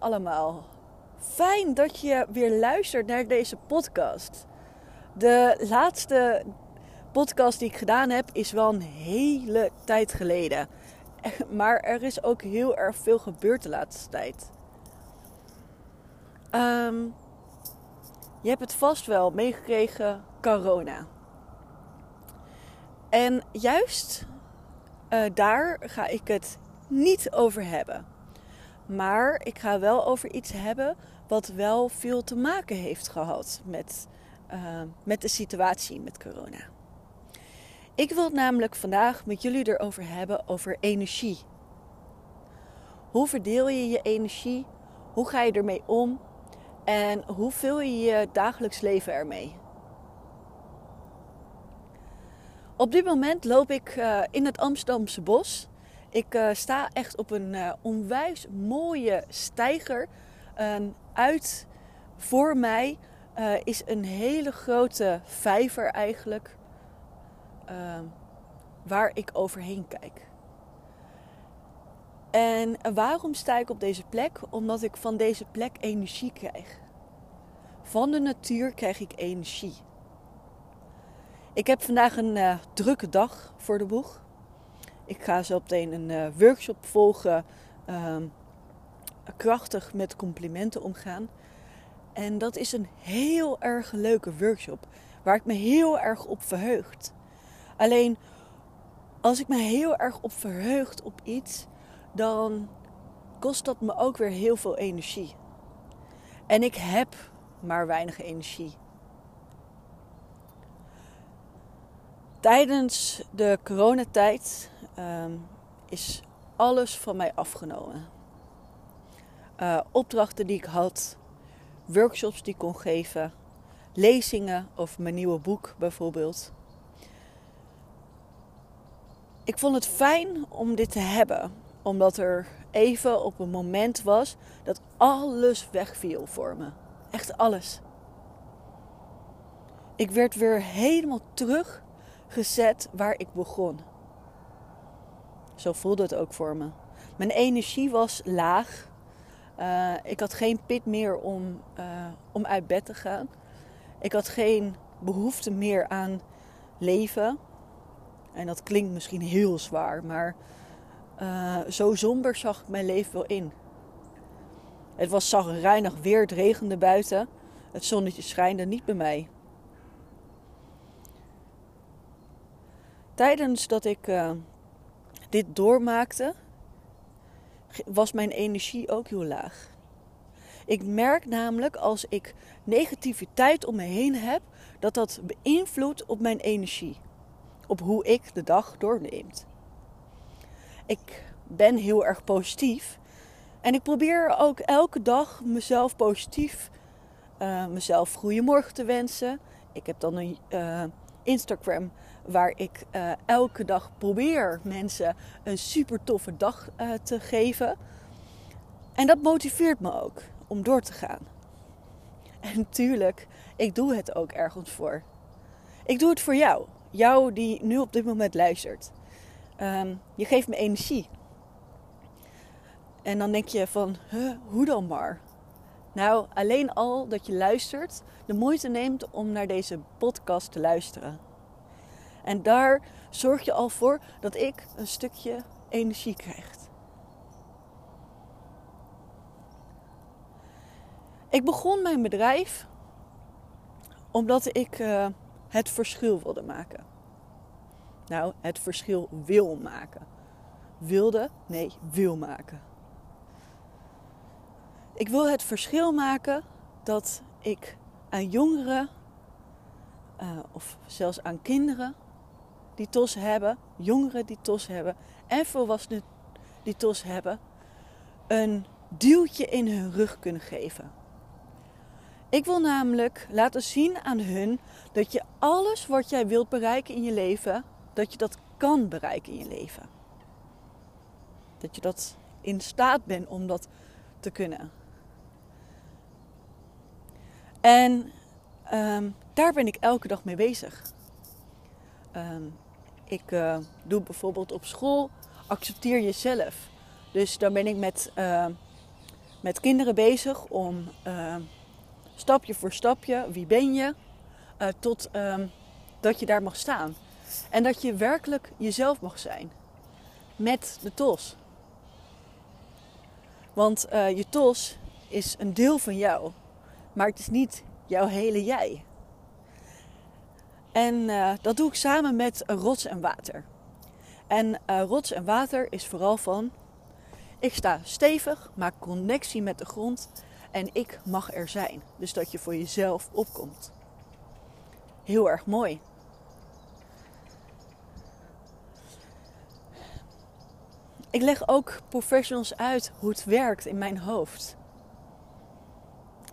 allemaal. Fijn dat je weer luistert naar deze podcast. De laatste podcast die ik gedaan heb is wel een hele tijd geleden. Maar er is ook heel erg veel gebeurd de laatste tijd. Ehm, je hebt het vast wel meegekregen, corona. En juist uh, daar ga ik het niet over hebben. Maar ik ga wel over iets hebben wat wel veel te maken heeft gehad met, uh, met de situatie met corona. Ik wil het namelijk vandaag met jullie erover hebben over energie. Hoe verdeel je je energie? Hoe ga je ermee om? En hoe vul je je dagelijks leven ermee? Op dit moment loop ik uh, in het Amsterdamse bos. Ik uh, sta echt op een uh, onwijs mooie steiger. En uit voor mij is een hele grote vijver eigenlijk. Ehm, waar ik overheen kijk. En waarom sta ik op deze plek? Omdat ik van deze plek energie krijg. Van de natuur krijg ik energie. Ik heb vandaag een drukke dag voor de boeg. Ik ga zo meteen een uh, workshop volgen. Uh, krachtig met complimenten omgaan. En dat is een heel erg leuke workshop. Waar ik me heel erg op verheugt. Alleen als ik me heel erg op verheugt op iets, dan kost dat me ook weer heel veel energie. En ik heb maar weinig energie. Tijdens de coronatijd um, is alles van mij afgenomen. Uh, opdrachten die ik had, workshops die ik kon geven, lezingen over mijn nieuwe boek bijvoorbeeld. Ik vond het fijn om dit te hebben, omdat er even op een moment was dat alles wegviel voor me. Echt alles. Ik werd weer helemaal terug gezet waar ik begon. Zo voelde het ook voor me. Mijn energie was laag. Uh, ik had geen pit meer om, uh, om uit bed te gaan. Ik had geen behoefte meer aan leven. En dat klinkt misschien heel zwaar, maar uh, zo somber zag ik mijn leven wel in. Het was zagrijnig weer, het regende buiten. Het zonnetje schijnde niet bij mij. Tijdens dat ik uh, dit doormaakte, was mijn energie ook heel laag. Ik merk namelijk als ik negativiteit om me heen heb, dat dat beïnvloedt op mijn energie. Op hoe ik de dag doorneemt. Ik ben heel erg positief. En ik probeer ook elke dag mezelf positief, uh, mezelf goedemorgen te wensen. Ik heb dan een uh, Instagram waar ik uh, elke dag probeer mensen een super toffe dag uh, te geven. En dat motiveert me ook om door te gaan. En natuurlijk, ik doe het ook ergens voor. Ik doe het voor jou. Jou die nu op dit moment luistert. Um, je geeft me energie. En dan denk je van, hoe dan maar? Nou, alleen al dat je luistert, de moeite neemt om naar deze podcast te luisteren. En daar zorg je al voor dat ik een stukje energie krijg. Ik begon mijn bedrijf omdat ik uh, het verschil wilde maken. Nou, het verschil wil maken. Wilde? Nee, wil maken. Ik wil het verschil maken dat ik aan jongeren uh, of zelfs aan kinderen die TOS hebben, jongeren die TOS hebben en volwassenen die TOS hebben, een duwtje in hun rug kunnen geven. Ik wil namelijk laten zien aan hun dat je alles wat jij wilt bereiken in je leven, dat je dat kan bereiken in je leven. Dat je dat in staat bent om dat te kunnen. En um, daar ben ik elke dag mee bezig. Um, ik uh, doe bijvoorbeeld op school accepteer jezelf. Dus dan ben ik met uh, met kinderen bezig om uh, stapje voor stapje, wie ben je, tot uh, dat je daar mag staan. En dat je werkelijk jezelf mag zijn. Met de tos. Want je tos is een deel van jou. Maar het is niet jouw hele jij. En uh, dat doe ik samen met rots en water. En uh, rots en water is vooral van... Ik sta stevig, maak connectie met de grond en ik mag er zijn. Dus dat je voor jezelf opkomt. Heel erg mooi. Ik leg ook professionals uit hoe het werkt in mijn hoofd.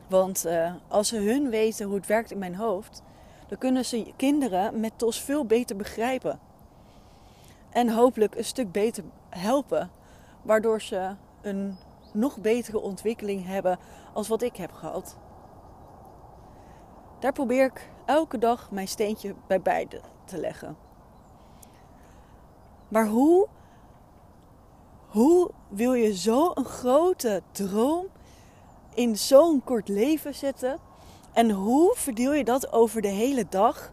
Want uh, als ze hun weten hoe het werkt in mijn hoofd, dan kunnen ze kinderen met TOS veel beter begrijpen. En hopelijk een stuk beter helpen, waardoor ze een nog betere ontwikkeling hebben als wat ik heb gehad. Daar probeer ik elke dag mijn steentje bij beide te leggen. Maar hoe, hoe wil je zo'n grote droom in zo'n kort leven zetten? En hoe verdeel je dat over de hele dag?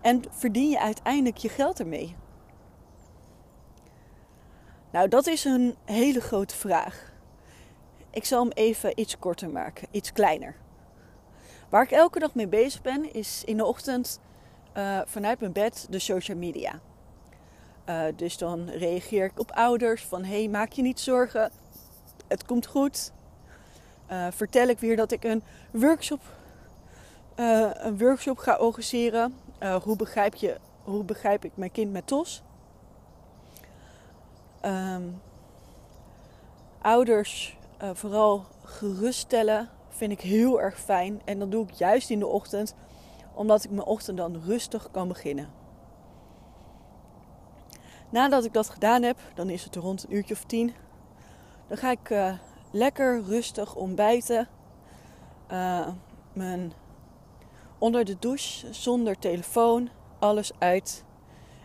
En verdien je uiteindelijk je geld ermee? Nou, dat is een hele grote vraag. Ik zal hem even iets korter maken, iets kleiner. Waar ik elke dag mee bezig ben, is in de ochtend uh, vanuit mijn bed de social media. Uh, dus dan reageer ik op ouders van hey, maak je niet zorgen, het komt goed. Uh, vertel ik weer dat ik een workshop, een workshop ga organiseren. hoe, begrijp je, hoe begrijp ik mijn kind met TOS? Um, ouders uh, vooral geruststellen vind ik heel erg fijn. En dat doe ik juist in de ochtend, omdat ik mijn ochtend dan rustig kan beginnen. Nadat ik dat gedaan heb, dan is het rond een uurtje of tien. Dan ga ik lekker rustig ontbijten. Mijn, onder de douche, zonder telefoon, alles uit.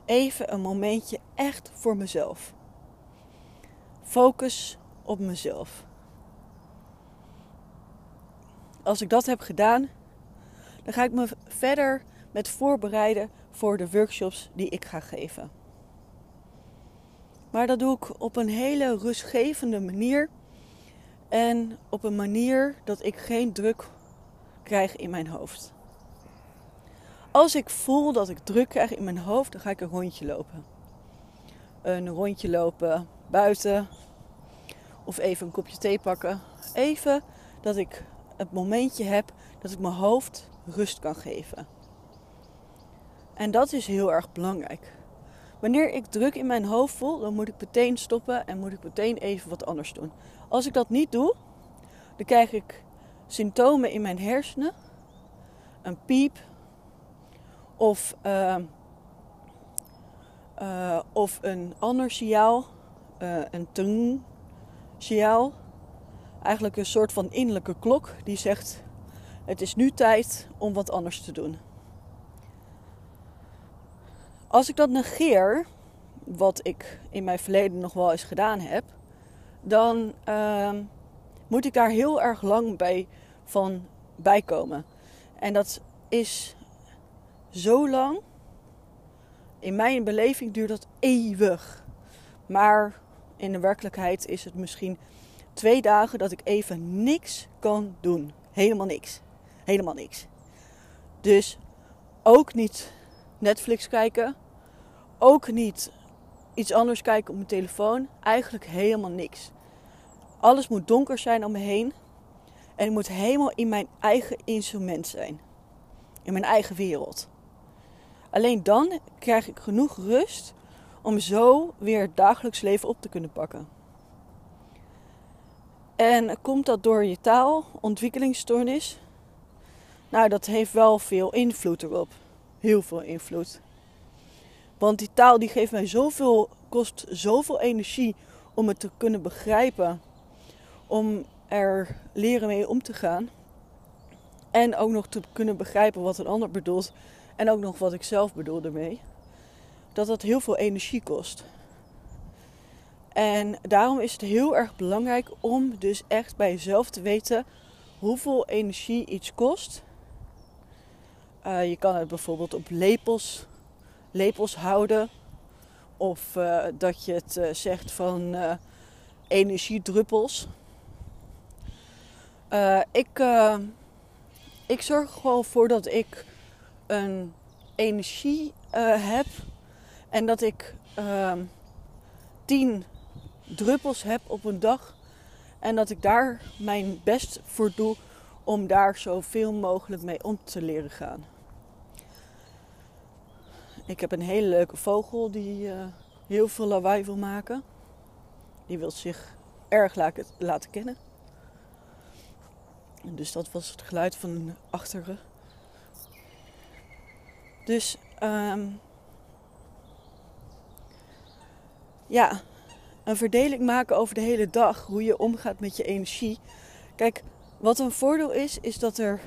Even een momentje echt voor mezelf. Focus op mezelf. Als ik dat heb gedaan, dan ga ik me verder met voorbereiden voor de workshops die ik ga geven. Maar dat doe ik op een hele rustgevende manier en op een manier dat ik geen druk krijg in mijn hoofd. Als ik voel dat ik druk krijg in mijn hoofd, dan ga ik een rondje lopen. Een rondje lopen buiten of even een kopje thee pakken. Even dat ik het momentje heb dat ik mijn hoofd rust kan geven. En dat is heel erg belangrijk. Wanneer ik druk in mijn hoofd voel, dan moet ik meteen stoppen en moet ik meteen even wat anders doen. Als ik dat niet doe, dan krijg ik symptomen in mijn hersenen, een piep of, uh, uh, of een ander signaal, uh, een tung signaal eigenlijk een soort van innerlijke klok die zegt: Het is nu tijd om wat anders te doen. Als ik dat negeer, wat ik in mijn verleden nog wel eens gedaan heb, dan uh, moet ik daar heel erg lang bij van bijkomen. En dat is zo lang. In mijn beleving duurt dat eeuwig. Maar in de werkelijkheid is het misschien twee dagen dat ik even niks kan doen. Helemaal niks. Helemaal niks. Dus ook niet Netflix kijken. Ook niet iets anders kijken op mijn telefoon. Eigenlijk helemaal niks. Alles moet donker zijn om me heen. En ik moet helemaal in mijn eigen instrument zijn. In mijn eigen wereld. Alleen dan krijg ik genoeg rust om zo weer het dagelijks leven op te kunnen pakken. En komt dat door je taal, ontwikkelingsstoornis? Nou, dat heeft wel veel invloed erop. Heel veel invloed. Want die taal die geeft mij zoveel, kost zoveel energie om het te kunnen begrijpen. Om er leren mee om te gaan. En ook nog te kunnen begrijpen wat een ander bedoelt. En ook nog wat ik zelf bedoel ermee. Dat dat heel veel energie kost. En daarom is het heel erg belangrijk om dus echt bij jezelf te weten hoeveel energie iets kost. Uh, je kan het bijvoorbeeld op lepels, lepels houden. Of uh, dat je het uh, zegt van energiedruppels. ik, ik zorg er gewoon voor dat ik een energie heb. En dat ik tien druppels heb op een dag. En dat ik daar mijn best voor doe om daar zoveel mogelijk mee om te leren gaan. Ik heb een hele leuke vogel die uh, heel veel lawaai wil maken. Die wil zich erg laten kennen. Dus dat was het geluid van een achterre. Dus um, ja, een verdeling maken over de hele dag. Hoe je omgaat met je energie. Kijk, wat een voordeel is, is dat er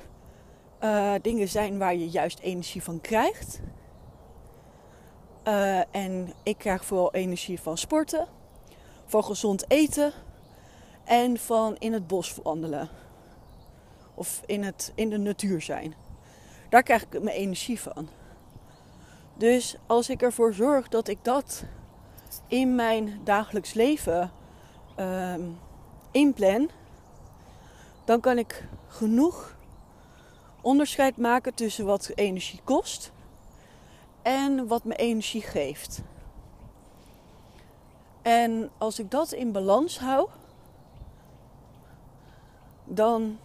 uh, dingen zijn waar je juist energie van krijgt. Uh, en ik krijg vooral energie van sporten, van gezond eten en van in het bos wandelen. Of in, het, in de natuur zijn. Daar krijg ik mijn energie van. Dus als ik ervoor zorg dat ik dat in mijn dagelijks leven uh, inplan, dan kan ik genoeg onderscheid maken tussen wat energie kost en wat me energie geeft. En als ik dat in balans hou, dan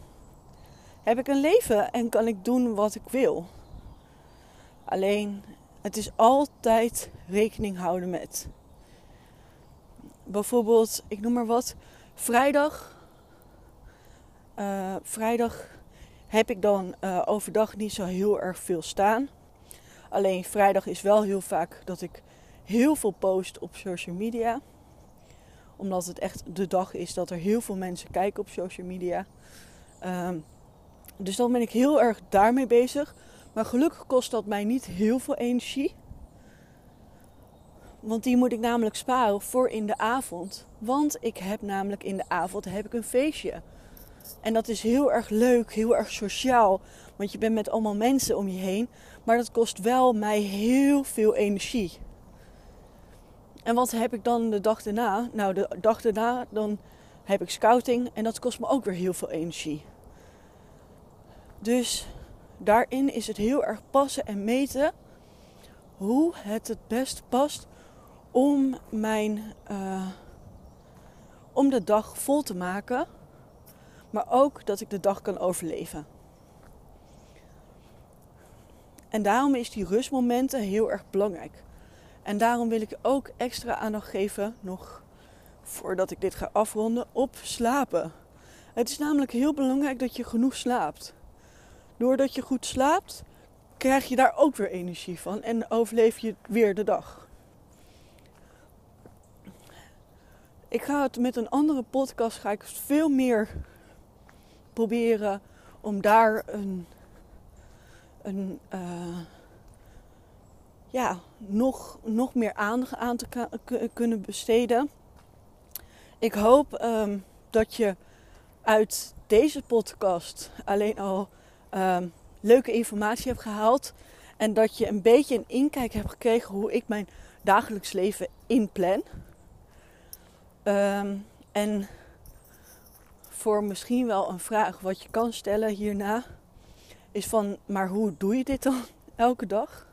heb ik een leven en kan ik doen wat ik wil. Alleen het is altijd rekening houden met. Bijvoorbeeld, ik noem maar wat, vrijdag. Uh, vrijdag heb ik dan uh, overdag niet zo heel erg veel staan. Alleen vrijdag is wel heel vaak dat ik heel veel post op social media. Omdat het echt de dag is dat er heel veel mensen kijken op social media. Um, dus dan ben ik heel erg daarmee bezig. Maar gelukkig kost dat mij niet heel veel energie. Want die moet ik namelijk sparen voor in de avond. Want ik heb namelijk in de avond heb ik een feestje. En dat is heel erg leuk, heel erg sociaal. Want je bent met allemaal mensen om je heen. Maar dat kost wel mij heel veel energie. En wat heb ik dan de dag daarna? Nou, de dag daarna dan heb ik scouting en dat kost me ook weer heel veel energie. Dus daarin is het heel erg passen en meten hoe het het best past om mijn uh, om de dag vol te maken, maar ook dat ik de dag kan overleven. En daarom is die rustmomenten heel erg belangrijk. En daarom wil ik ook extra aandacht geven, nog voordat ik dit ga afronden, op slapen. Het is namelijk heel belangrijk dat je genoeg slaapt. Doordat je goed slaapt, krijg je daar ook weer energie van en overleef je weer de dag. Ik ga het met een andere podcast ga ik veel meer proberen om daar een een, uh, ja, nog, nog meer aandacht aan te kunnen besteden. Ik hoop um, dat je uit deze podcast alleen al um, leuke informatie hebt gehaald. En dat je een beetje een inkijk hebt gekregen hoe ik mijn dagelijks leven inplan. Um, en voor misschien wel een vraag wat je kan stellen hierna is van, maar hoe doe je dit dan elke dag?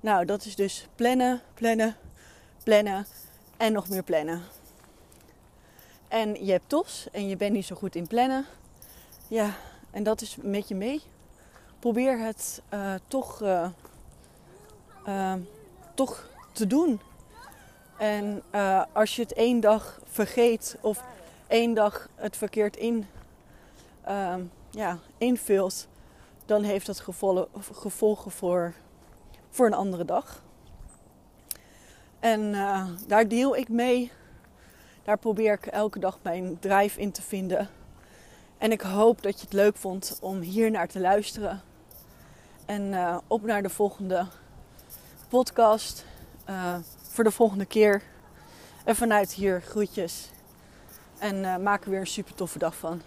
Nou, dat is dus plannen, plannen, plannen en nog meer plannen. En je hebt tos en je bent niet zo goed in plannen. Ja, en dat is met je mee. Probeer het uh, toch, uh, uh, toch te doen. En als je het één dag vergeet of één dag het verkeerd in, ja, invult, dan heeft dat gevolgen voor, voor een andere dag. En daar deel ik mee. Daar probeer ik elke dag mijn drive in te vinden. En ik hoop dat je het leuk vond om hier naar te luisteren. En uh, op naar de volgende podcast. Uh, voor de volgende keer. En vanuit hier groetjes. En uh, maak er weer een super toffe dag van.